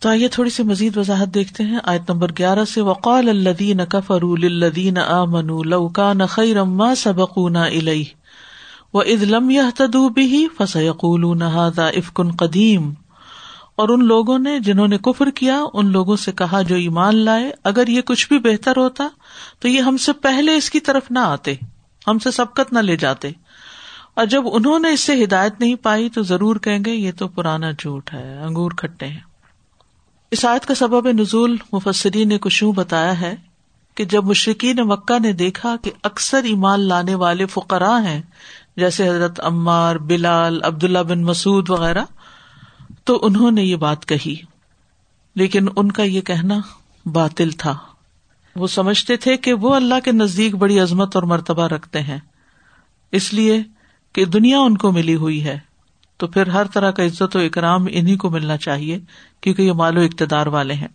تو آئیے تھوڑی سی مزید وضاحت دیکھتے ہیں۔ آیت نمبر گیارہ سے وقال الدین کفر الدین آ من لوکا نخیر سبق علیہ و اد لم یہ تدو بھی فسقول نہ افکن قدیم۔ اور ان لوگوں نے جنہوں نے کفر کیا، ان لوگوں سے کہا، جو ایمان لائے، اگر یہ کچھ بھی بہتر ہوتا تو یہ ہم سے پہلے اس کی طرف نہ آتے، ہم سے سبقت نہ لے جاتے۔ اور جب انہوں نے اس سے ہدایت نہیں پائی تو ضرور کہیں گے، یہ تو پرانا جھوٹ ہے، انگور کھٹے ہیں۔ اس آیت کا سبب نزول مفسری نے کشوں بتایا ہے کہ جب مشرقین مکہ نے دیکھا کہ اکثر ایمان لانے والے فقراء ہیں، جیسے حضرت عمار، بلال عبد اللہ بن مسعود وغیرہ، تو انہوں نے یہ بات کہی۔ لیکن ان کا یہ کہنا باطل تھا۔ وہ سمجھتے تھے کہ وہ اللہ کے نزدیک بڑی عظمت اور مرتبہ رکھتے ہیں۔ اس لیے کہ دنیا ان کو ملی ہوئی ہے۔ تو پھر ہر طرح کا عزت و اکرام انہیں کو ملنا چاہیے، کیونکہ یہ مال و اقتدار والے ہیں۔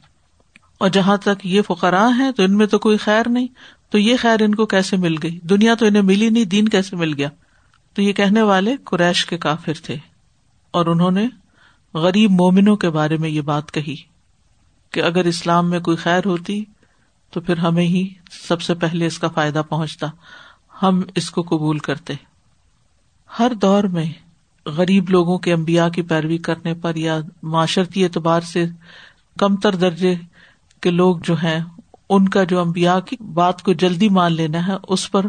اور جہاں تک یہ فقراء ہیں، تو ان میں تو کوئی خیر نہیں۔ تو یہ خیر ان کو کیسے مل گئی؟ دنیا تو انہیں ملی نہیں، دین کیسے مل گیا؟ تو یہ کہنے والے قریش کے کافر تھے۔ اور انہوں نے غریب مومنوں کے بارے میں یہ بات کہی کہ اگر اسلام میں کوئی خیر ہوتی، تو پھر ہمیں ہی سب سے پہلے اس کا فائدہ پہنچتا۔ ہم اس کو قبول کرتے۔ ہر دور میں غریب لوگوں کے امبیا کی پیروی کرنے پر یا معاشرتی اعتبار سے کم تر درجے کے لوگ جو ہیں، ان کا جو امبیا کی بات کو جلدی مان لینا ہے، اس پر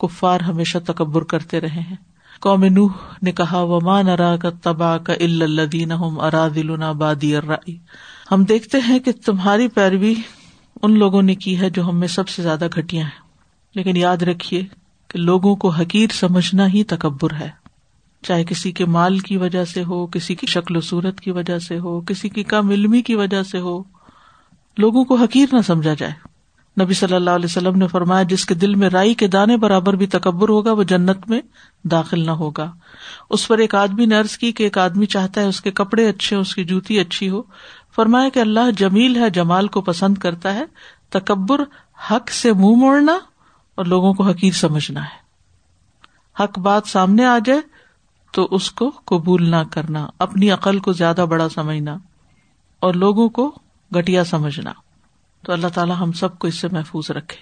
کفار ہمیشہ تکبر کرتے رہے ہیں۔ قوم نوح نے کہا و مان ارا کا تباہ کا الدین ارا بادی ارائی ہم دیکھتے ہیں کہ تمہاری پیروی ان لوگوں نے کی ہے جو ہم میں سب سے زیادہ گٹیا ہیں۔ لیکن یاد رکھیے کہ لوگوں کو حقیر سمجھنا ہی تکبر ہے۔ چاہے کسی کے مال کی وجہ سے ہو، کسی کی شکل و صورت کی وجہ سے ہو، کسی کی کم علمی کی وجہ سے ہو، لوگوں کو حقیر نہ سمجھا جائے۔ نبی صلی اللہ علیہ وسلم نے فرمایا، جس کے دل میں رائی کے دانے برابر بھی تکبر ہوگا، وہ جنت میں داخل نہ ہوگا۔ اس پر ایک آدمی نے ارض کی کہ ایک آدمی چاہتا ہے اس کے کپڑے اچھے اس کی جوتی اچھی ہو۔ فرمایا کہ اللہ جمیل ہے، جمال کو پسند کرتا ہے۔ تکبر حق سے منہ موڑنا اور لوگوں کو حقیر سمجھنا ہے۔ حق بات سامنے آ جائے تو اس کو قبول نہ کرنا، اپنی عقل کو زیادہ بڑا سمجھنا اور لوگوں کو گٹیا سمجھنا۔ تو اللہ تعالیٰ ہم سب کو اس سے محفوظ رکھے۔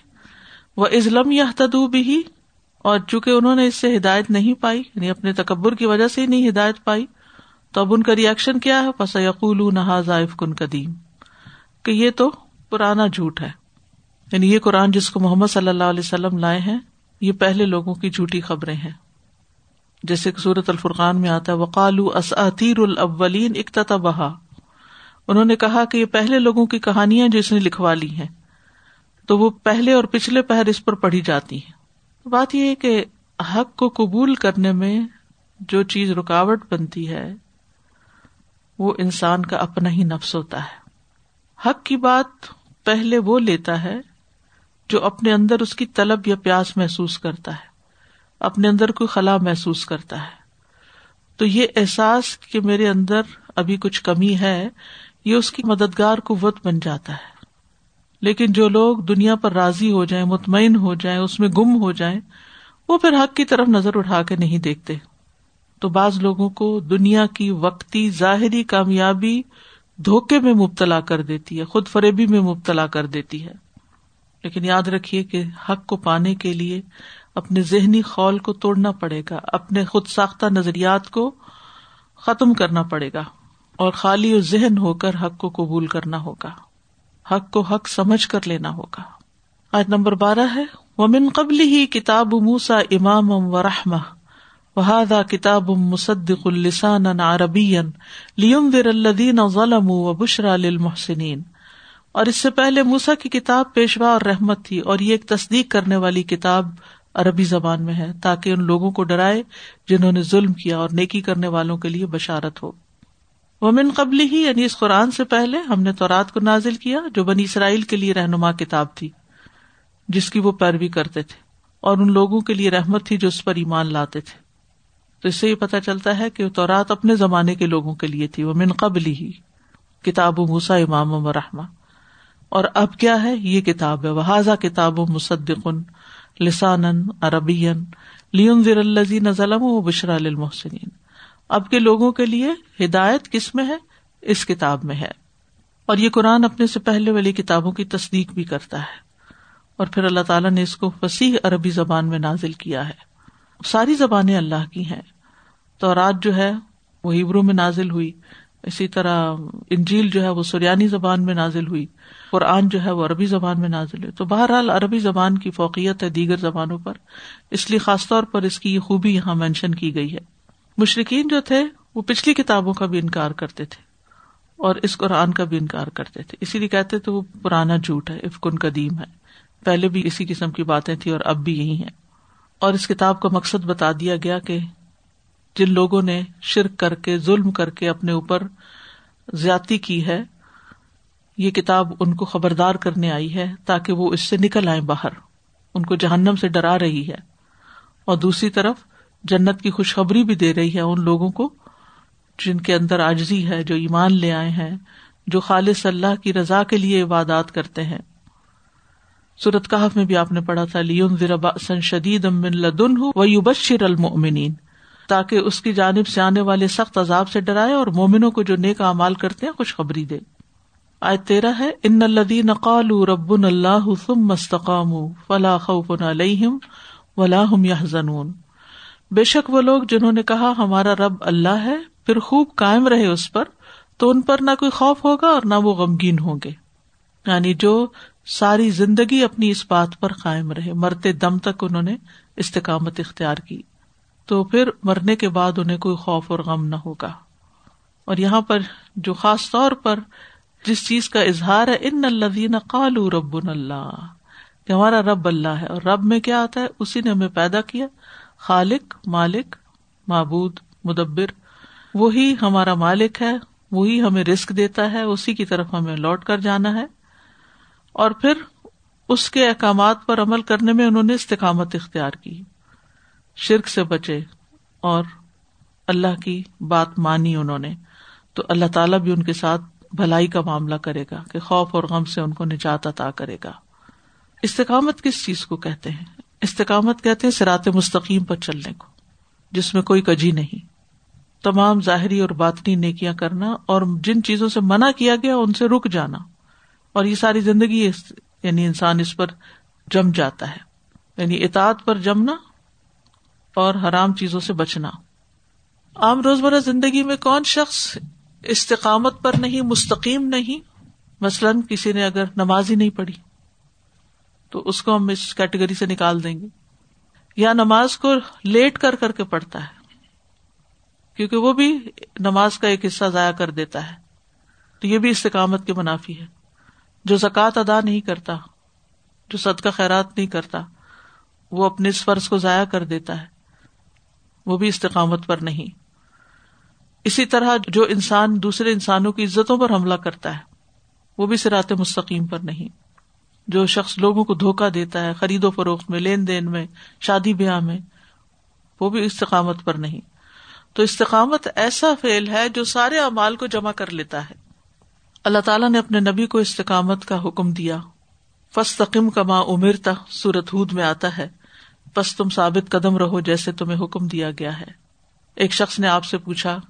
وہ ازلم یا تدو بھی اور چونکہ انہوں نے اس سے ہدایت نہیں پائی یعنی اپنے تکبر کی وجہ سے ہی نہیں ہدایت پائی، تو اب ان کا ریئیکشن کیا ہے؟ پس یقول نہ ضائف کن قدیم کہ یہ تو پرانا جھوٹ ہے۔ یعنی یہ قرآن جس کو محمد صلی اللہ علیہ وسلم لائے ہیں، یہ پہلے لوگوں کی جھوٹی خبریں ہیں۔ جیسے کہ سورت الفرقان میں آتا ہے وقالو اساتیر الاولین اکتتبہا انہوں نے کہا کہ یہ پہلے لوگوں کی کہانیاں جو اس نے لکھوا لی ہیں، تو وہ پہلے اور پچھلے پہر اس پر پڑھی جاتی ہیں۔ بات یہ ہے کہ حق کو قبول کرنے میں جو چیز رکاوٹ بنتی ہے، وہ انسان کا اپنا ہی نفس ہوتا ہے۔ حق کی بات پہلے وہ لیتا ہے جو اپنے اندر اس کی طلب یا پیاس محسوس کرتا ہے۔ اپنے اندر کوئی خلا محسوس کرتا ہے۔ تو یہ احساس کہ میرے اندر ابھی کچھ کمی ہے، یہ اس کی مددگار قوت بن جاتا ہے۔ لیکن جو لوگ دنیا پر راضی ہو جائیں، مطمئن ہو جائیں، اس میں گم ہو جائیں، وہ پھر حق کی طرف نظر اٹھا کے نہیں دیکھتے۔ تو بعض لوگوں کو دنیا کی وقتی، ظاہری کامیابی دھوکے میں مبتلا کر دیتی ہے، خود فریبی میں مبتلا کر دیتی ہے۔ لیکن یاد رکھیے کہ حق کو پانے کے لیے اپنے ذہنی خول کو توڑنا پڑے گا، اپنے خود ساختہ نظریات کو ختم کرنا پڑے گا، اور خالی و ذہن ہو کر حق کو قبول کرنا ہوگا۔ حق کو حق سمجھ کر لینا ہوگا۔ آج نمبر بارہ ہے وہ من قبل ہی کتاب موسا امام و رحم وحدا کتاب مصدق السان عربی لیم ور الدین ظلم و بشرا للمحسنین اور اس سے پہلے موسا کی کتاب پیشوا اور رحمت تھی، اور یہ ایک تصدیق کرنے والی کتاب عربی زبان میں ہے تاکہ ان لوگوں کو ڈرائے جنہوں نے ظلم کیا اور نیکی کرنے والوں کے لیے بشارت ہو۔ وہ من قبل ہی یعنی اس قرآن سے پہلے، ہم نے تو رات کو نازل کیا جو بنی اسرائیل کے لیے رہنما کتاب تھی، جس کی وہ پیروی کرتے تھے اور ان لوگوں کے لیے رحمت تھی جو اس پر ایمان لاتے تھے۔ تو اس سے یہ پتا چلتا ہے کہ تورات اپنے زمانے کے لوگوں کے لیے تھی۔ وہ من قبل ہی کتاب و موسا امام و رحما اور اب کیا ہے؟ یہ کتاب ہے۔ وہ کتاب و مصدقن لسان عربی لیون ضر الزین ظلم و بشرا المحسنین اب کے لوگوں کے لیے ہدایت کس میں ہے؟ اس کتاب میں ہے۔ اور یہ قرآن اپنے سے پہلے والی کتابوں کی تصدیق بھی کرتا ہے۔ اور پھر اللہ تعالیٰ نے اس کو فصیح عربی زبان میں نازل کیا ہے۔ ساری زبانیں اللہ کی ہیں۔ تو رات جو ہے، وہ ہیبرو میں نازل ہوئی۔ اسی طرح انجیل جو ہے، وہ سریانی زبان میں نازل ہوئی۔ قرآن جو ہے وہ عربی زبان میں نازل ہوئی تو بہرحال عربی زبان کی فوقیت ہے دیگر زبانوں پر۔ اس لیے خاص طور پر اس کی یہ خوبی یہاں مینشن کی گئی ہے۔ مشرقین جو تھے، وہ پچھلی کتابوں کا بھی انکار کرتے تھے اور اس قرآن کا بھی انکار کرتے تھے۔ اسی لیے کہتے تھے وہ پرانا جھوٹ ہے افکن قدیم ہے۔ پہلے بھی اسی قسم کی باتیں تھی اور اب بھی یہی ہے اور اس کتاب کا مقصد بتا دیا گیا کہ جن لوگوں نے شرک کر کے، ظلم کر کے اپنے اوپر زیادتی کی ہے یہ کتاب ان کو خبردار کرنے آئی ہے تاکہ وہ اس سے نکل آئے باہر۔ ان کو جہنم سے ڈرا رہی ہے۔ اور دوسری طرف جنت کی خوشخبری بھی دے رہی ہے ان لوگوں کو جن کے اندر آجزی ہے، جو ایمان لے آئے ہیں، جو خالص اللہ کی رضا کے لیے عبادات کرتے ہیں۔ سورت کہف میں بھی آپ نے پڑھا تھا لیون سن شدید لدن بشر المؤمنین تاکہ اس کی جانب سے آنے والے سخت عذاب سے ڈرائے اور مومنوں کو جو نیک اعمال کرتے ہیں، خوشخبری دے۔ آج تیرا ہے، ان الدین قال رب اللہ مستقام فلاح خوف علیہم ولا ہم يحزنون بے شک وہ لوگ جنہوں نے کہا ہمارا رب اللہ ہے، پھر خوب قائم رہے اس پر، تو ان پر نہ کوئی خوف ہوگا اور نہ وہ غمگین ہوں گے۔ یعنی جو ساری زندگی اپنی اس بات پر قائم رہے، مرتے دم تک انہوں نے استقامت اختیار کی، تو پھر مرنے کے بعد انہیں کوئی خوف اور غم نہ ہوگا۔ اور یہاں پر جو خاص طور پر جس چیز کا اظہار ہے، ان الدین قالو رب اللہ۔ کہ ہمارا رب اللہ ہے، اور رب میں کیا آتا ہے؟ اسی نے ہمیں پیدا کیا۔ خالق، مالک، معبود، مدبر۔ وہی ہمارا مالک ہے، وہی ہمیں رسک دیتا ہے، اسی کی طرف ہمیں لوٹ کر جانا ہے۔ اور پھر اس کے احکامات پر عمل کرنے میں انہوں نے استقامت اختیار کی۔ شرک سے بچے اور اللہ کی بات مانی انہوں نے۔ تو اللہ تعالیٰ بھی ان کے ساتھ بھلائی کا معاملہ کرے گا، کہ خوف اور غم سے ان کو نجات عطا کرے گا۔ استقامت کس چیز کو کہتے ہیں؟ استقامت کہتے ہیں سرات مستقیم پر چلنے کو، جس میں کوئی کجی نہیں۔ تمام ظاہری اور باطنی نیکیاں کرنا اور جن چیزوں سے منع کیا گیا ان سے رک جانا۔ اور یہ ساری زندگی یعنی انسان اس پر جم جاتا ہے۔ یعنی اطاعت پر جمنا اور حرام چیزوں سے بچنا۔ عام روزمرہ زندگی میں کون شخص استقامت پر نہیں، مستقیم نہیں۔ مثلاً کسی نے اگر نماز ہی نہیں پڑھی، تو اس کو ہم اس کیٹیگری سے نکال دیں گے۔ یا نماز کو لیٹ کر کر کے پڑھتا ہے، کیونکہ وہ بھی نماز کا ایک حصہ ضائع کر دیتا ہے۔ تو یہ بھی استقامت کے منافی ہے۔ جو زکوٰۃ ادا نہیں کرتا، جو صدقہ خیرات نہیں کرتا، وہ اپنے اس فرض کو ضائع کر دیتا ہے۔ وہ بھی استقامت پر نہیں۔ اسی طرح جو انسان دوسرے انسانوں کی عزتوں پر حملہ کرتا ہے، وہ بھی سرات مستقیم پر نہیں۔ جو شخص لوگوں کو دھوکا دیتا ہے، خرید و فروخت میں، لین دین میں، شادی بیاہ میں، وہ بھی استقامت پر نہیں۔ تو استقامت ایسا فیل ہے جو سارے امال کو جمع کر لیتا ہے۔ اللہ تعالیٰ نے اپنے نبی کو استقامت کا حکم دیا۔ فستقم کا ماں امرتا سورت ہود میں آتا ہے۔ بس تم ثابت قدم رہو جیسے تمہیں حکم دیا گیا ہے۔ ایک شخص نے آپ سے پوچھا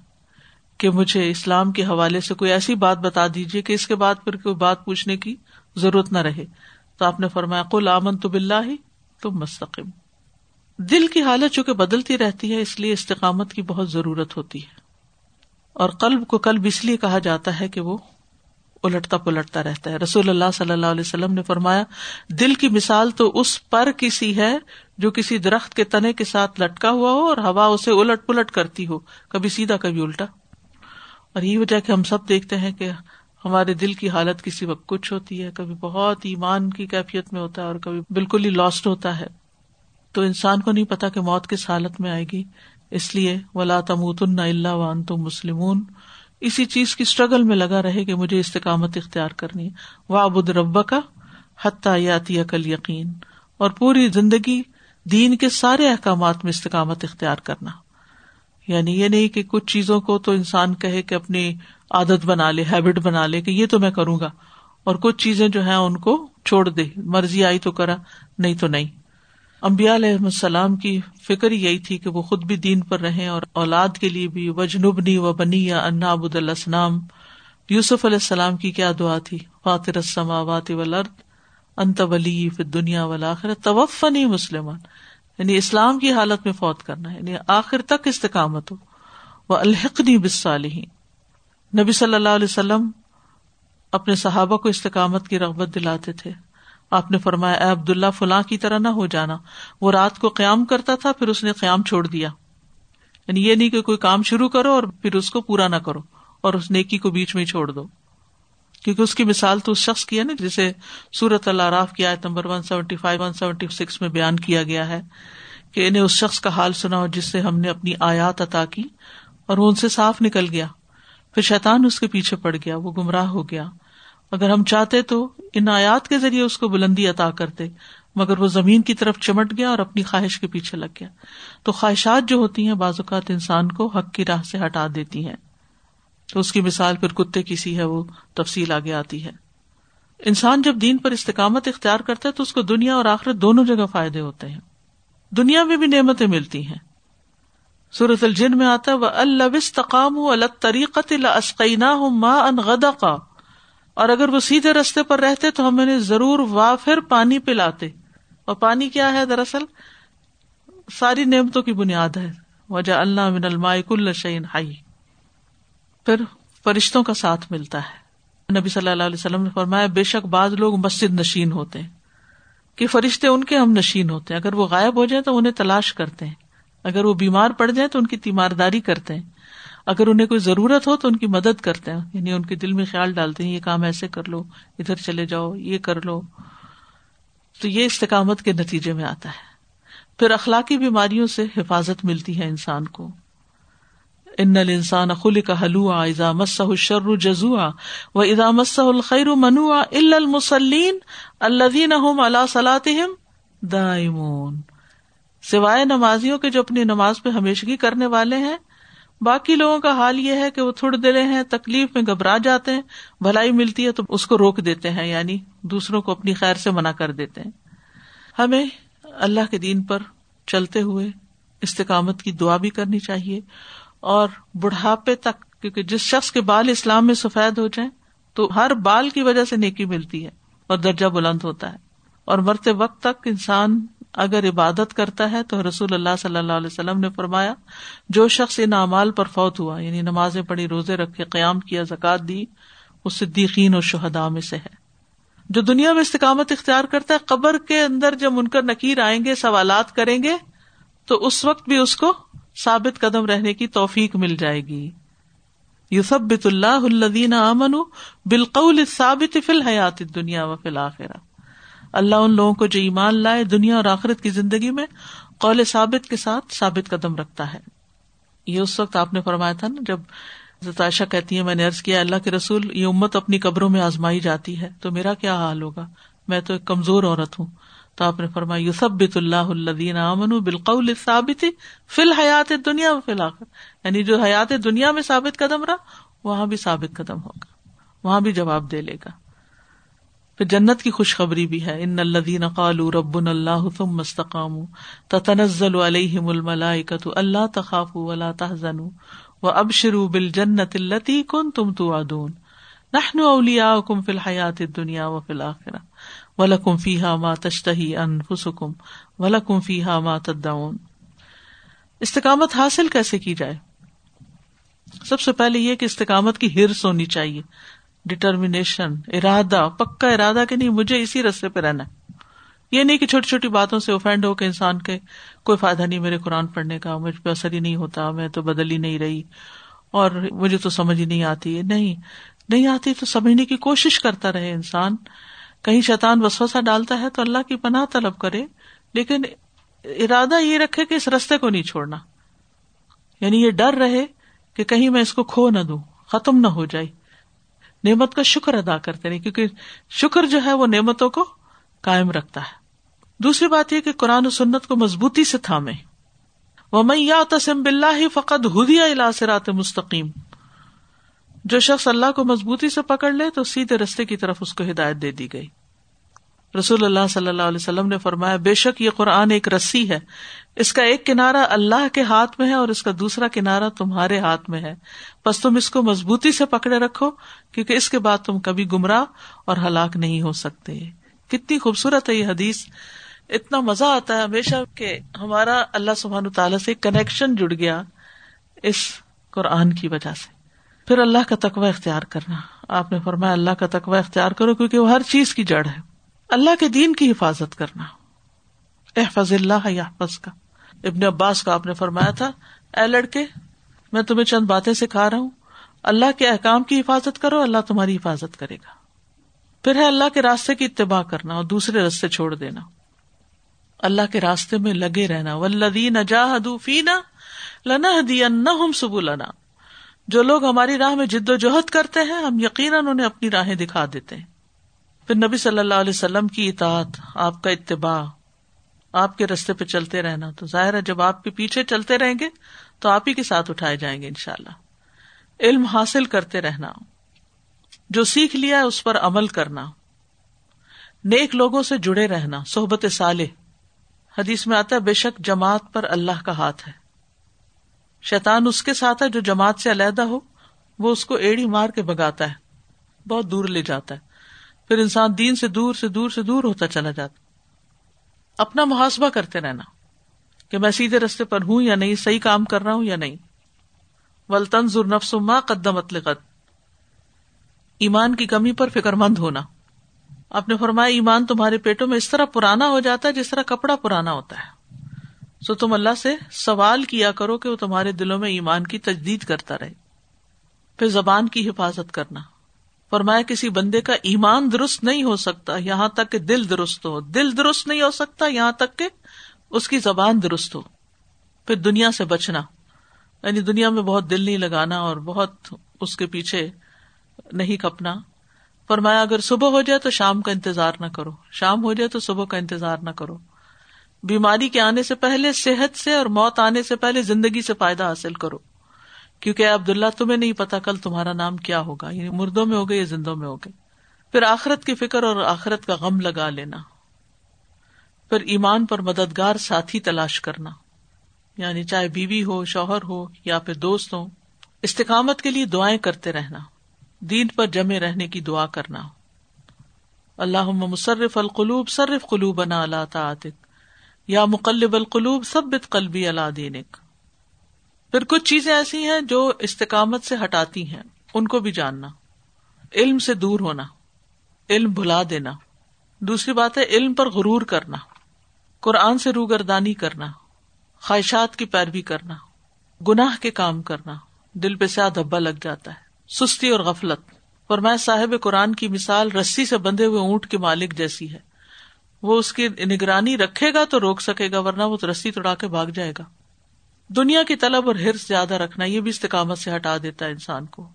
کہ مجھے اسلام کے حوالے سے کوئی ایسی بات بتا دیجیے کہ اس کے بعد پھر کوئی بات پوچھنے کی ضرورت نہ رہے۔ تو آپ نے فرمایا کل آمن تو بلّہ ہی تم مستقم۔ دل کی حالت چونکہ بدلتی رہتی ہے، اس لیے استقامت کی بہت ضرورت ہوتی ہے۔ اور قلب کو قلب اس لیے کہا جاتا ہے کہ وہ الٹتا پلٹتا رہتا ہے۔ رسول اللہ صلی اللہ علیہ وسلم نے فرمایا، دل کی مثال تو اس پر کسی ہے جو کسی درخت کے تنے کے ساتھ لٹکا ہوا ہو اور ہوا اسے الٹ پلٹ کرتی ہو، کبھی سیدھا، کبھی الٹا۔ اور یہ وجہ کہ ہم سب دیکھتے ہیں کہ ہمارے دل کی حالت کسی وقت کچھ ہوتی ہے، کبھی بہت ایمان کی کیفیت میں ہوتا ہے اور کبھی بالکل ہی لاسٹ ہوتا ہے۔ تو انسان کو نہیں پتا کہ موت کس حالت میں آئے گی۔ اس لیے ولا تموت اللہ وان تم مسلم اسی چیز کی اسٹرگل میں لگا رہے کہ مجھے استقامت اختیار کرنی ہے۔ وہ رب کا حتیہ یاتی کل یقین اور پوری زندگی دین کے سارے احکامات میں استقامت اختیار کرنا۔ یعنی یہ نہیں کہ کچھ چیزوں کو تو انسان کہے کہ اپنی عادت بنا لے ہیبٹ بنا لے کہ یہ تو میں کروں گا، اور کچھ چیزیں جو ہیں ان کو چھوڑ دے، مرضی آئی تو کرا، نہیں تو نہیں۔ امبیا علیہ السلام کی فکر یہی تھی کہ وہ خود بھی دین پر رہے اور اولاد کے لیے بھی وجنبنی و بنی یا انا ابود السلام یوسف علیہ السلام کی کیا دعا تھی؟ فاطر السماوات والارض، انت ولی فی دنیا والا توفنی مسلمان۔ یعنی اسلام کی حالت میں فوت کرنا یعنی آخر تک استقامت ہو۔ وہ الحقنی بسالحین نبی صلی اللہ علیہ وسلم اپنے صحابہ کو استقامت کی رغبت دلاتے تھے۔ آپ نے فرمایا، اے عبد اللہ فلاں کی طرح نہ ہو جانا۔ وہ رات کو قیام کرتا تھا، پھر اس نے قیام چھوڑ دیا۔ یعنی یہ نہیں کہ کوئی کام شروع کرو اور پھر اس کو پورا نہ کرو اور اس نیکی کو بیچ میں چھوڑ دو۔ کیونکہ اس کی مثال تو اس شخص کی ہے نا جسے سورت اللہ کی آیت number one seventy five, one seventy six میں بیان کیا گیا ہے کہ انہیں اس شخص کا حال سنا ہو جس سے ہم نے اپنی آیات عطا کی اور وہ ان سے صاف نکل گیا۔ پھر شیطان اس کے پیچھے پڑ گیا، وہ گمراہ ہو گیا۔ اگر ہم چاہتے تو ان آیات کے ذریعے اس کو بلندی عطا کرتے، مگر وہ زمین کی طرف چمٹ گیا اور اپنی خواہش کے پیچھے لگ گیا۔ تو خواہشات جو ہوتی ہیں، بعض اوقات انسان کو حق کی راہ سے ہٹا دیتی ہیں۔ تو اس کی مثال پھر کتے کی سی ہے، وہ تفصیل آگے آتی ہے۔ انسان جب دین پر استقامت اختیار کرتا ہے تو اس کو دنیا اور آخرت دونوں جگہ فائدے ہوتے ہیں۔ دنیا میں بھی نعمتیں ملتی ہیں۔ سورت الجن میں آتا ہے وہ التقام الطریقت السقینہ ماں ان غدا کا اور اگر وہ سیدھے رستے پر رہتے تو ہم انہیں ضرور وافر پانی پلاتے۔ اور پانی کیا ہے دراصل؟ ساری نعمتوں کی بنیاد ہے۔ وجہ اللہ من المائک الشعین ہائی پھر فرشتوں کا ساتھ ملتا ہے۔ نبی صلی اللہ علیہ وسلم نے فرمایا، بے شک بعض لوگ مسجد نشین ہوتے ہیں۔ کہ فرشتے ان کے ہم نشین ہوتے ہیں۔ اگر وہ غائب ہو جائیں تو انہیں تلاش کرتے ہیں۔ اگر وہ بیمار پڑ جائیں تو ان کی تیمارداری کرتے ہیں۔ اگر انہیں کوئی ضرورت ہو تو ان کی مدد کرتے ہیں۔ یعنی ان کے دل میں خیال ڈالتے ہیں، یہ کام ایسے کر لو، ادھر چلے جاؤ، یہ کر لو۔ تو یہ استقامت کے نتیجے میں آتا ہے۔ پھر اخلاقی بیماریوں سے حفاظت ملتی ہے انسان کو۔ ان الانسان خلق حلوا اذا مسه الشر جزوعا واذا مسه الخير منوعا الا المصلين الذين هم على صلاتهم دائمون۔ سوائے نمازیوں کے جو اپنی نماز پہ ہمیشگی کرنے والے ہیں، باقی لوگوں کا حال یہ ہے کہ وہ تھوڑے دلے ہیں، تکلیف میں گھبرا جاتے ہیں، بھلائی ملتی ہے تو اس کو روک دیتے ہیں یعنی دوسروں کو اپنی خیر سے منع کر دیتے ہیں۔ ہمیں اللہ کے دین پر چلتے ہوئے استقامت کی دعا بھی کرنی چاہیے۔ اور بڑھاپے تک، کیونکہ جس شخص کے بال اسلام میں سفید ہو جائیں تو ہر بال کی وجہ سے نیکی ملتی ہے اور درجہ بلند ہوتا ہے۔ اور مرتے وقت تک انسان اگر عبادت کرتا ہے تو رسول اللہ صلی اللہ علیہ وسلم نے فرمایا، جو شخص ان اعمال پر فوت ہوا یعنی نمازیں پڑھی، روزے رکھے، قیام کیا زکات دی، وہ صدیقین اور شہدا میں سے ہے۔ جو دنیا میں استقامت اختیار کرتا ہے، قبر کے اندر جب منکر نکیر آئیں گے، سوالات کریں گے، تو اس وقت بھی اس کو ثابت قدم رہنے کی توفیق مل جائے گی۔ یوسبت اللہ الدین امن بالقول ثابت فی الحیات دنیا و فی الآخرہ اللہ ان لوگوں کو جو ایمان لائے دنیا اور آخرت کی زندگی میں قول ثابت کے ساتھ ثابت قدم رکھتا ہے۔ یہ اس وقت آپ نے فرمایا تھا نا، جب ستائشہ کہتی ہے میں نے ارض کیا، اللہ کے رسول یہ امت اپنی قبروں میں آزمائی جاتی ہے، تو میرا کیا حال ہوگا؟ میں تو ایک کمزور عورت ہوں۔ تو آپ نے فرمایا یوسبت اللہ الدین امن بالقول ثابت فی الحیات دنیا و فی الآخر یعنی جو حیات دنیا میں ثابت قدم رہا، وہاں بھی ثابت قدم ہوگا۔ وہاں بھی جواب دے لے گا۔ پھر جنت کی خوشخبری بھی ہے۔ ان الدین قالو رب اللہ تم مستقام تنزل علیہم الملائکۃ اللہ تخاف ولا تحزن و اب شروع بل جنت التی کن تم تو ادون نحن فی الحیات دنیا و فی الآخرہ ولکم فیحا ما تشتہی انفسکم ولکم فیحا ما تدعون۔ استقامت حاصل کیسے کی جائے؟ سب سے پہلے یہ کہ استقامت کی ہرس ہونی چاہیے۔ ڈٹرمینیشن، ارادہ، پکا ارادہ کہ نہیں، مجھے اسی رستے پہ رہنا ہے۔ یہ نہیں کہ چھوٹی چھوٹی باتوں سے اوفینڈ ہو کے انسان کے کوئی فائدہ نہیں میرے قرآن پڑھنے کا مجھ پہ اثر ہی نہیں ہوتا، میں تو بدل ہی نہیں رہی اور مجھے تو سمجھ ہی نہیں آتی۔ نہیں نہیں آتی تو سمجھنے کی کوشش کرتا رہے انسان۔ کہیں شیطان وسوسا ڈالتا ہے تو اللہ کی پناہ طلب کرے، لیکن ارادہ یہ رکھے کہ اس رستے کو نہیں چھوڑنا۔ یعنی یہ ڈر رہے کہ کہیں میں اس کو کھو نہ دوں، ختم نہ ہو جائے نعمت کا شکر ادا کرتے نہیں کیونکہ شکر جو ہے وہ نعمتوں کو کائم رکھتا ہے۔ دوسری بات یہ کہ قرآن و سنت کو مضبوطی سے تھامے وہ میں یا تسم بلّہ ہی فقط ہدیا الاثرات مستقیم۔ جو شخص اللہ کو مضبوطی سے پکڑ لے تو سیدھے رستے کی طرف اس کو ہدایت دے دی گئی۔ رسول اللہ صلی اللہ علیہ وسلم نے فرمایا، بے شک یہ قرآن ایک رسی ہے۔ اس کا ایک کنارا اللہ کے ہاتھ میں ہے اور اس کا دوسرا کنارا تمہارے ہاتھ میں ہے۔ بس تم اس کو مضبوطی سے پکڑے رکھو، کیونکہ اس کے بعد تم کبھی گمراہ اور ہلاک نہیں ہو سکتے۔ کتنی خوبصورت ہے یہ حدیث۔ اتنا مزہ آتا ہے ہمیشہ کہ ہمارا اللہ سبحان تعالیٰ سے کنیکشن جڑ گیا اس قرآن کی وجہ سے۔ پھر اللہ کا تقوی اختیار کرنا۔ آپ نے فرمایا اللہ کا تقوی اختیار کرو کیونکہ وہ ہر چیز کی جڑ ہے۔ اللہ کے دین کی حفاظت کرنا۔ احفظ اللہ یحفظ کا۔ ابن عباس کا آپ نے فرمایا تھا، اے لڑکے، میں تمہیں چند باتیں سکھا رہا ہوں۔ اللہ کے احکام کی حفاظت کرو، اللہ تمہاری حفاظت کرے گا۔ پھر ہے اللہ کے راستے کی اتباع کرنا اور دوسرے راستے چھوڑ دینا۔ اللہ کے راستے میں لگے رہنا۔ ولدین فینا لنا ہم سب لنا جو لوگ ہماری راہ میں جد و جہد کرتے ہیں، ہم یقیناً انہیں اپنی راہیں دکھا دیتے ہیں۔ پھر نبی صلی اللہ علیہ وسلم کی اطاعت، آپ کا اتباع، آپ کے رستے پہ چلتے رہنا۔ تو ظاہر ہے، جب آپ کے پیچھے چلتے رہیں گے، تو آپ ہی کے ساتھ اٹھائے جائیں گے ان شاء اللہ علم حاصل کرتے رہنا، جو سیکھ لیا ہے، اس پر عمل کرنا۔ نیک لوگوں سے جڑے رہنا، صحبت سالے حدیث میں آتا ہے، بے شک جماعت پر اللہ کا ہاتھ ہے۔ شیطان اس کے ساتھ ہے جو جماعت سے علیحدہ ہو، وہ اس کو ایڑی مار کے بگاتا ہے، بہت دور لے جاتا ہے۔ پھر انسان دین سے دور سے دور سے دور ہوتا چلا جاتا اپنا محاسبہ کرتے رہنا، کہ میں سیدھے رستے پر ہوں یا نہیں، صحیح کام کر رہا ہوں یا نہیں۔ ولطنز نفس ما قدم لقد ایمان کی کمی پر فکر مند ہونا۔ آپ نے فرمایا، ایمان تمہارے پیٹوں میں اس طرح پرانا ہو جاتا ہے جس طرح کپڑا پرانا ہوتا ہے۔ سو تم اللہ سے سوال کیا کرو کہ وہ تمہارے دلوں میں ایمان کی تجدید کرتا رہے۔ پھر زبان کی حفاظت کرنا۔ فرمایا کسی بندے کا ایمان درست نہیں ہو سکتا، یہاں تک کہ دل درست ہو۔ دل درست نہیں ہو سکتا، یہاں تک کہ اس کی زبان درست ہو۔ پھر دنیا سے بچنا۔ یعنی دنیا میں بہت دل نہیں لگانا اور بہت اس کے پیچھے نہیں کپنا فرمایا اگر صبح ہو جائے تو شام کا انتظار نہ کرو۔ شام ہو جائے تو صبح کا انتظار نہ کرو۔ بیماری کے آنے سے پہلے صحت سے اور موت آنے سے پہلے زندگی سے فائدہ حاصل کرو۔ کیونکہ عبد اللہ تمہیں نہیں پتا کل تمہارا نام کیا ہوگا یعنی مردوں میں ہوگے یا زندوں میں ہوگے۔ پھر آخرت کی فکر اور آخرت کا غم لگا لینا۔ پھر ایمان پر مددگار ساتھی تلاش کرنا۔ یعنی چاہے بیوی ہو، شوہر ہو یا پھر دوست ہو، استقامت کے لیے دعائیں کرتے رہنا۔ دین پر جمے رہنے کی دعا کرنا۔ اللہ مصرف القلوب، صرف قلوب بنا اللہ تعطق یا مقلب القلوب سب قلبی اللہ دینک۔ پھر کچھ چیزیں ایسی ہیں جو استقامت سے ہٹاتی ہیں، ان کو بھی جاننا۔ علم سے دور ہونا، علم بھلا دینا۔ دوسری بات ہے، علم پر غرور کرنا۔ قرآن سے روگردانی کرنا، خواہشات کی پیروی کرنا، گناہ کے کام کرنا۔ دل پہ سیاہ دھبا لگ جاتا ہے، سستی اور غفلت۔ اور میں صاحب قرآن کی مثال رسی سے بندھے ہوئے اونٹ کے مالک جیسی ہے۔ وہ اس کی نگرانی رکھے گا تو روک سکے گا، ورنہ وہ رسی توڑا کے بھاگ جائے گا۔ دنیا کی طلب اور ہرس زیادہ رکھنا، یہ بھی استقامت سے ہٹا دیتا ہے انسان کو۔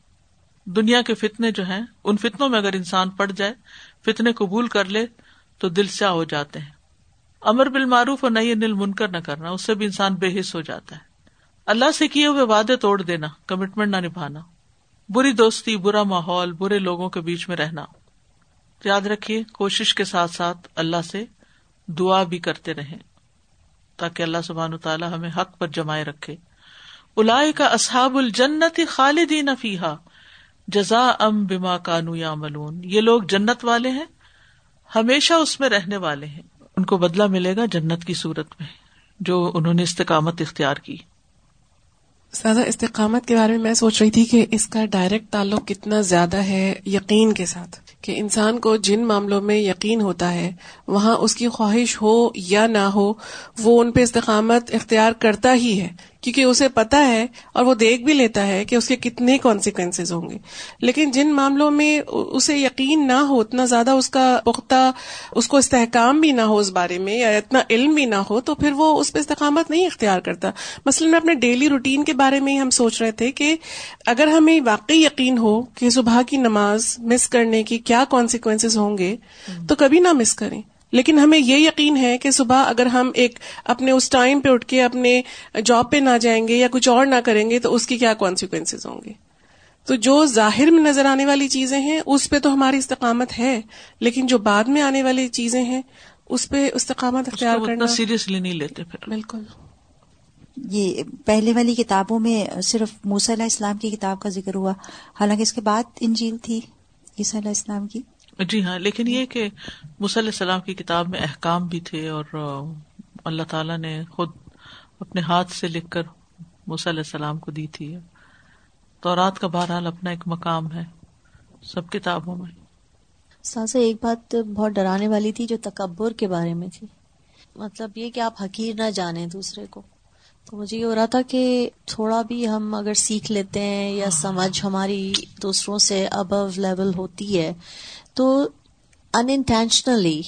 دنیا کے فتنے جو ہیں، ان فتنوں میں اگر انسان پڑ جائے، فتنے قبول کر لے، تو دل سیاہ ہو جاتے ہیں۔ امر بال معروف اور نئی نل منکر نہ کرنا، اس سے بھی انسان بے حص ہو جاتا ہے۔ اللہ سے کیے ہوئے وعدے توڑ دینا کمٹمنٹ نہ نبھانا۔ بری دوستی، برا ماحول، برے لوگوں کے بیچ میں رہنا۔ یاد رکھیے، کوشش کے ساتھ ساتھ اللہ سے دعا بھی کرتے رہیں، تاکہ اللہ سبحان تعالیٰ ہمیں حق پر جمائے رکھے۔ الا کا اصحاب الجنت خالدین فیحا جزا ام بما کانو یا ملون یہ لوگ جنت والے ہیں، ہمیشہ اس میں رہنے والے ہیں۔ ان کو بدلا ملے گا جنت کی صورت میں، جو انہوں نے استقامت اختیار کی۔ سادہ استقامت کے بارے میں میں سوچ رہی تھی کہ اس کا ڈائریکٹ تعلق کتنا زیادہ ہے یقین کے ساتھ۔ کہ انسان کو جن معاملوں میں یقین ہوتا ہے، وہاں اس کی خواہش ہو یا نہ ہو، وہ ان پہ استقامت اختیار کرتا ہی ہے۔ کیونکہ اسے پتا ہے اور وہ دیکھ بھی لیتا ہے کہ اس کے کتنے کانسیکوینس ہوں گے۔ لیکن جن معاملوں میں اسے یقین نہ ہو، اتنا زیادہ اس کا پختہ، اس کو استحکام بھی نہ ہو اس بارے میں یا اتنا علم بھی نہ ہو، تو پھر وہ اس پہ استقامت نہیں اختیار کرتا۔ مثلاً میں اپنے ڈیلی روٹین کے بارے میں ہم سوچ رہے تھے کہ اگر ہمیں واقعی یقین ہو کہ صبح کی نماز مس کرنے کی کیا کانسیکوینس ہوں گے، تو کبھی نہ مس کریں۔ لیکن ہمیں یہ یقین ہے کہ صبح اگر ہم ایک اپنے اس ٹائم پہ اٹھ کے اپنے جاب پہ نہ جائیں گے یا کچھ اور نہ کریں گے تو اس کی کیا کانسیکوینس ہوں گے؟ تو جو ظاہر میں نظر آنے والی چیزیں ہیں اس پہ تو ہماری استقامت ہے لیکن جو بعد میں آنے والی چیزیں ہیں اس پہ استقامت اختیار کرنا سیریسلی نہیں لیتے پھر۔ بالکل۔ یہ پہلے والی کتابوں میں صرف موسی علیہ السلام کی کتاب کا ذکر ہوا حالانکہ اس کے بعد انجیل تھی عیسیٰ علیہ السلام کی۔ جی ہاں لیکن یہ کہ علیہ السلام کی کتاب میں احکام بھی تھے اور اللہ تعالیٰ نے خود اپنے ہاتھ سے لکھ کر علیہ السلام کو دی تھی۔ تو رات کا بہرحال اپنا ایک مقام ہے سب کتابوں میں۔ سازا ایک بات بہت ڈرانے والی تھی جو تکبر کے بارے میں تھی۔ مطلب یہ کہ آپ حقیر نہ جانے دوسرے کو۔ تو مجھے یہ ہو رہا تھا کہ تھوڑا بھی ہم اگر سیکھ لیتے ہیں یا سمجھ ہماری دوسروں سے ابو لیول ہوتی ہے تو انٹینشنلی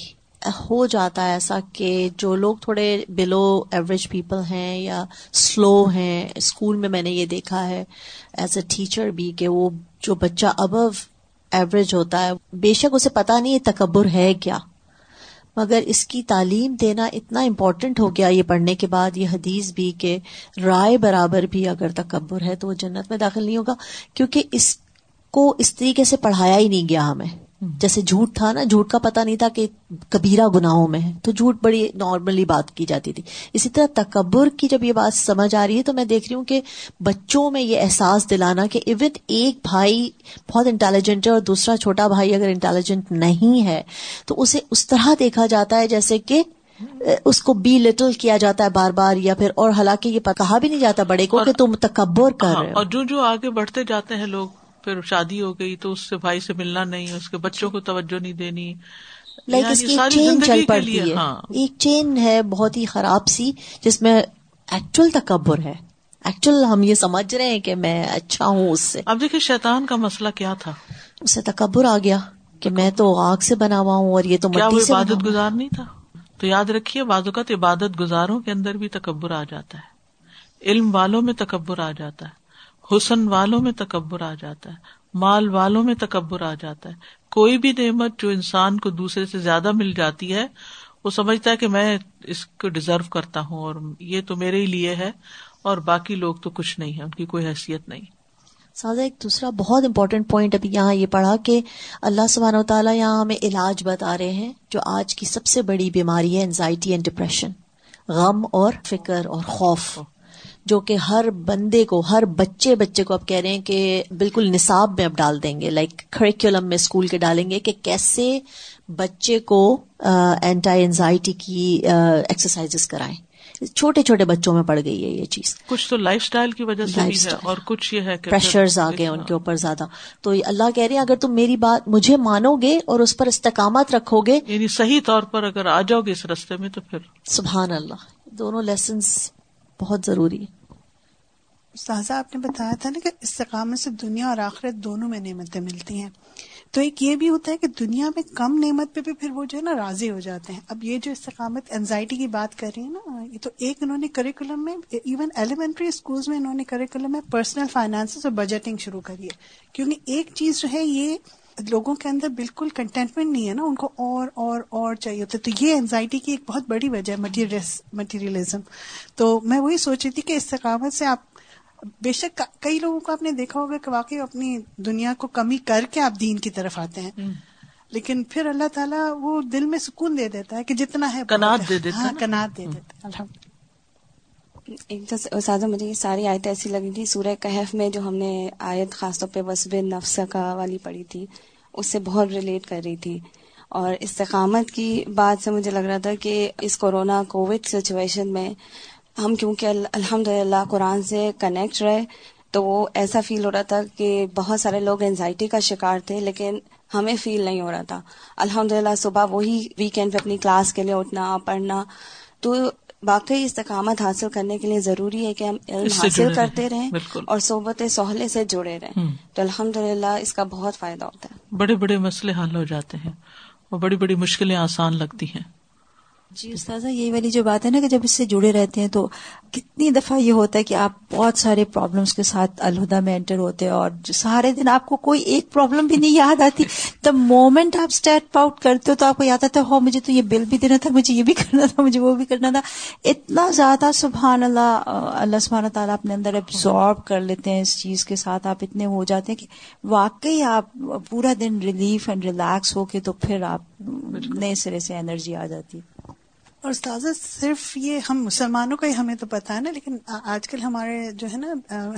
ہو جاتا ہے ایسا کہ جو لوگ تھوڑے بلو ایوریج پیپل ہیں یا سلو ہیں اسکول میں میں نے یہ دیکھا ہے ایز اے ٹیچر بھی کہ وہ جو بچہ ابو ایوریج ہوتا ہے، بے شک اسے پتا نہیں تکبر ہے کیا۔ مگر اس کی تعلیم دینا اتنا امپورٹنٹ ہو گیا یہ پڑھنے کے بعد، یہ حدیث بھی کہ رائے برابر بھی اگر تکبر ہے تو وہ جنت میں داخل نہیں ہوگا، کیونکہ اس کو اس طریقے سے پڑھایا ہی نہیں گیا ہمیں۔ جیسے جھوٹ تھا نا جھوٹ کا پتا نہیں تھا کہ کبیرہ گناہوں میں ہے۔ تو جھوٹ بڑی نارملی بات کی جاتی تھی۔ اسی طرح تکبر کی جب یہ بات سمجھ آ رہی ہے تو میں دیکھ رہی ہوں کہ بچوں میں یہ احساس دلانا کہ ایون ایک بھائی بہت انٹیلیجنٹ ہے اور دوسرا چھوٹا بھائی اگر انٹیلیجنٹ نہیں ہے تو اسے اس طرح دیکھا جاتا ہے جیسے کہ اس کو بی لٹل کیا جاتا ہے بار بار یا پھر اور حالانکہ یہ کہا بھی نہیں جاتا بڑے کو کہ تم تکبر کر ہاں، رہے اور جو جو آگے بڑھتے جاتے ہیں لوگ پھر شادی ہو گئی تو اس سے بھائی سے ملنا نہیں اس کے بچوں کو توجہ نہیں دینی۔ لائک یعنی اس کی چین چل پڑتی ہے۔ ہاں۔ ایک چین ہے بہت ہی خراب سی جس میں ایکچوئل تکبر ہے۔ ایکچوئل ہم یہ سمجھ رہے ہیں کہ میں اچھا ہوں اس سے۔ اب دیکھیے شیطان کا مسئلہ کیا تھا۔ اسے تکبر آ گیا کہ میں تو آگ سے بنا ہوا ہوں اور یہ تو عبادت گزار نہیں تھا؟ تو یاد رکھیے بعض اوقات عبادت گزاروں کے اندر بھی تکبر آ جاتا ہے۔ علم والوں میں تکبر آ جاتا ہے۔ حسن والوں میں تکبر آ جاتا ہے مال والوں میں تکبر آ جاتا ہے۔ کوئی بھی نعمت جو انسان کو دوسرے سے زیادہ مل جاتی ہے وہ سمجھتا ہے کہ میں اس کو ڈیزرو کرتا ہوں اور یہ تو میرے ہی لیے ہے اور باقی لوگ تو کچھ نہیں ہے ان کی کوئی حیثیت نہیں۔ سادہ ایک دوسرا بہت امپورٹینٹ پوائنٹ ابھی یہاں یہ پڑھا کہ اللہ سبحانہ و تعالیٰ یہاں ہمیں علاج بتا رہے ہیں جو آج کی سب سے بڑی بیماری ہے انزائٹی اینڈ ڈپریشن غم اور فکر اور خوف۔ جو کہ ہر بندے کو ہر بچے بچے کو اب کہہ رہے ہیں کہ بالکل نصاب میں اب ڈال دیں گے لائک کریکولم میں اسکول کے ڈالیں گے کہ کیسے بچے کو اینٹائی اینزائٹی کی ایکسرسائز کرائیں۔ چھوٹے چھوٹے بچوں میں پڑ گئی ہے یہ چیز۔ کچھ تو لائف اسٹائل کی وجہ سے بھی ہے اور کچھ یہ ہے پریشرز آ گئے ان کے اوپر زیادہ۔ تو اللہ کہہ رہے ہیں اگر تم میری بات مجھے مانو گے اور اس پر استقامت رکھو گے یعنی صحیح طور پر اگر آ جاؤ گے اس رستے میں تو پھر۔ سبحان اللہ۔ دونوں لیسنس بہت ضروری ہے سازا آپ نے بتایا تھا نا کہ استقامت سے دنیا اور آخرت دونوں میں نعمتیں ملتی ہیں۔ تو ایک یہ بھی ہوتا ہے کہ دنیا میں کم نعمت پہ بھی پھر وہ جو ہے نا راضی ہو جاتے ہیں۔ اب یہ جو استقامت انزائٹی کی بات کر رہی ہیں نا، یہ تو ایک انہوں نے کریکولم میں ایون ایلیمنٹری اسکولس میں انہوں نے کریکولم میں پرسنل فائنانس اور بجٹنگ شروع کری ہے۔ کیونکہ ایک چیز جو ہے، یہ لوگوں کے اندر بالکل کنٹینٹمنٹ نہیں ہے نا، ان کو اور اور اور چاہیے ہوتا ہے۔ تو یہ انزائٹی کی ایک بہت بڑی وجہ ہے مٹیریلزم تو میں وہی سوچ رہی تھی کہ استقامت سے آپ بے شک کئی لوگوں کو آپ نے دیکھا ہوگا کہ واقعی اپنی دنیا کو کمی کر کے آپ دین کی طرف آتے ہیں۔ لیکن پھر اللہ تعالیٰ وہ دل میں سکون دے دیتا ہے کہ جتنا ہے۔ کنات دے دیتا ہاں کنات دے دیتا الحمد۔ ایک تو سادہ مجھے یہ ساری آیتیں ایسی لگی تھی سورہ کہف میں جو ہم نے آیت خاص طور پہ وسب نفس کا والی پڑھی تھی اس سے بہت ریلیٹ کر رہی تھی۔ اور استقامت کی بات سے مجھے لگ رہا تھا کہ اس کورونا کووڈ سچویشن میں ہم کیونکہ الحمد للہ قرآن سے کنیکٹ رہے تو وہ ایسا فیل ہو رہا تھا کہ بہت سارے لوگ انزائٹی کا شکار تھے لیکن ہمیں فیل نہیں ہو رہا تھا۔ الحمد للہ صبح وہی ویکینڈ پہ اپنی کلاس کے لیے اٹھنا پڑھنا۔ تو واقعی استقامت حاصل کرنے کے لیے ضروری ہے کہ ہم علم حاصل کرتے رہیں اور صحبت سہلے سے جڑے رہیں۔ تو الحمد للہ اس کا بہت فائدہ ہوتا ہے۔ بڑے بڑے مسئلے حل ہو جاتے ہیں اور بڑی بڑی مشکلیں آسان لگتی ہیں۔ جی استاذہ یہی والی جو بات ہے نا کہ جب اس سے جڑے رہتے ہیں تو کتنی دفعہ یہ ہوتا ہے کہ آپ بہت سارے پرابلمس کے ساتھ الہدا میں انٹر ہوتے ہیں اور سارے دن آپ کو کوئی ایک پرابلم بھی نہیں یاد آتی۔ دا مومنٹ آپ اسٹیٹ آؤٹ کرتے ہو تو آپ کو یاد آتا ہے ہو مجھے تو یہ بل بھی دینا تھا مجھے یہ بھی کرنا تھا مجھے وہ بھی کرنا تھا۔ اتنا زیادہ سبحان اللہ اللہ سبحانہ تعالیٰ اپنے اندر ایبزارب کر لیتے ہیں اس چیز کے ساتھ۔ آپ اتنے ہو جاتے ہیں کہ واقعی آپ پورا دن ریلیف اینڈ ریلیکس ہو کے تو پھر آپ نئے سرے سے انرجی آ جاتی اور استاذہ، صرف یہ ہم مسلمانوں کا ہی ہمیں تو پتا ہے نا، لیکن آج کل ہمارے جو ہے نا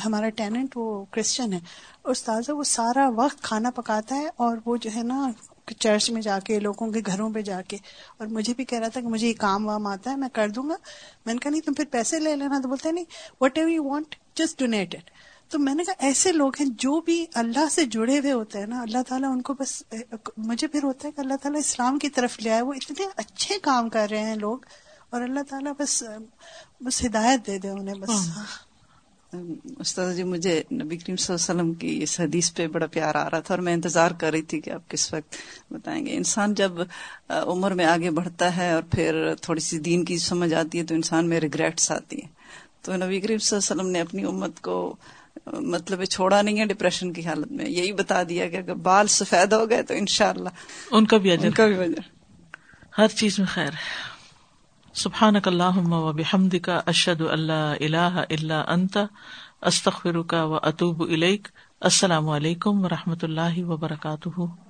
ہمارا ٹیننٹ وہ کرسچن ہے۔ اور استاذہ، وہ سارا وقت کھانا پکاتا ہے اور وہ جو ہے نا، چرچ میں جا کے، لوگوں کے گھروں پہ جا کے۔ اور مجھے بھی کہہ رہا تھا کہ مجھے یہ کام وام آتا ہے، میں کر دوں گا۔ میں نے کہا، نہیں، تم پھر پیسے لے لینا۔ تو بولتے نہیں whatever you want just donate it تو میں نے کہا ایسے لوگ ہیں جو بھی اللہ سے جڑے ہوئے ہوتے ہیں نا، اللہ تعالیٰ ان کو بس، مجھے پھر ہوتا ہے کہ اللہ تعالیٰ اسلام کی طرف لے آئے، وہ اتنے اچھے کام کر رہے ہیں لوگ، اور اللہ تعالیٰ بس بس ہدایت دے دے انہیں بس۔ ہاں۔ استاد جی مجھے نبی کریم صلی اللہ علیہ وسلم کی اس حدیث پہ بڑا پیار آ رہا تھا اور میں انتظار کر رہی تھی کہ آپ کس وقت بتائیں گے۔ انسان جب عمر میں آگے بڑھتا ہے اور پھر تھوڑی سی دین کی سمجھ آتی ہے تو انسان میں ریگریٹس آتی ہیں تو نبی کریم صلی اللہ علیہ وسلم نے اپنی امت کو مطلب چھوڑا نہیں ہے ڈپریشن کی حالت میں۔ یہی بتا دیا کہ اگر بال سفید ہو گئے تو انشاءاللہ۔ ان کا بھی اجر۔ ان کا بھی اجر۔ ہر چیز میں خیر ہے۔ سبحانک اللہم و بحمدک اشہد اللہ الہ الا انت استغفرک و اتوب الیک۔ السلام علیکم و رحمۃ اللہ وبرکاتہ۔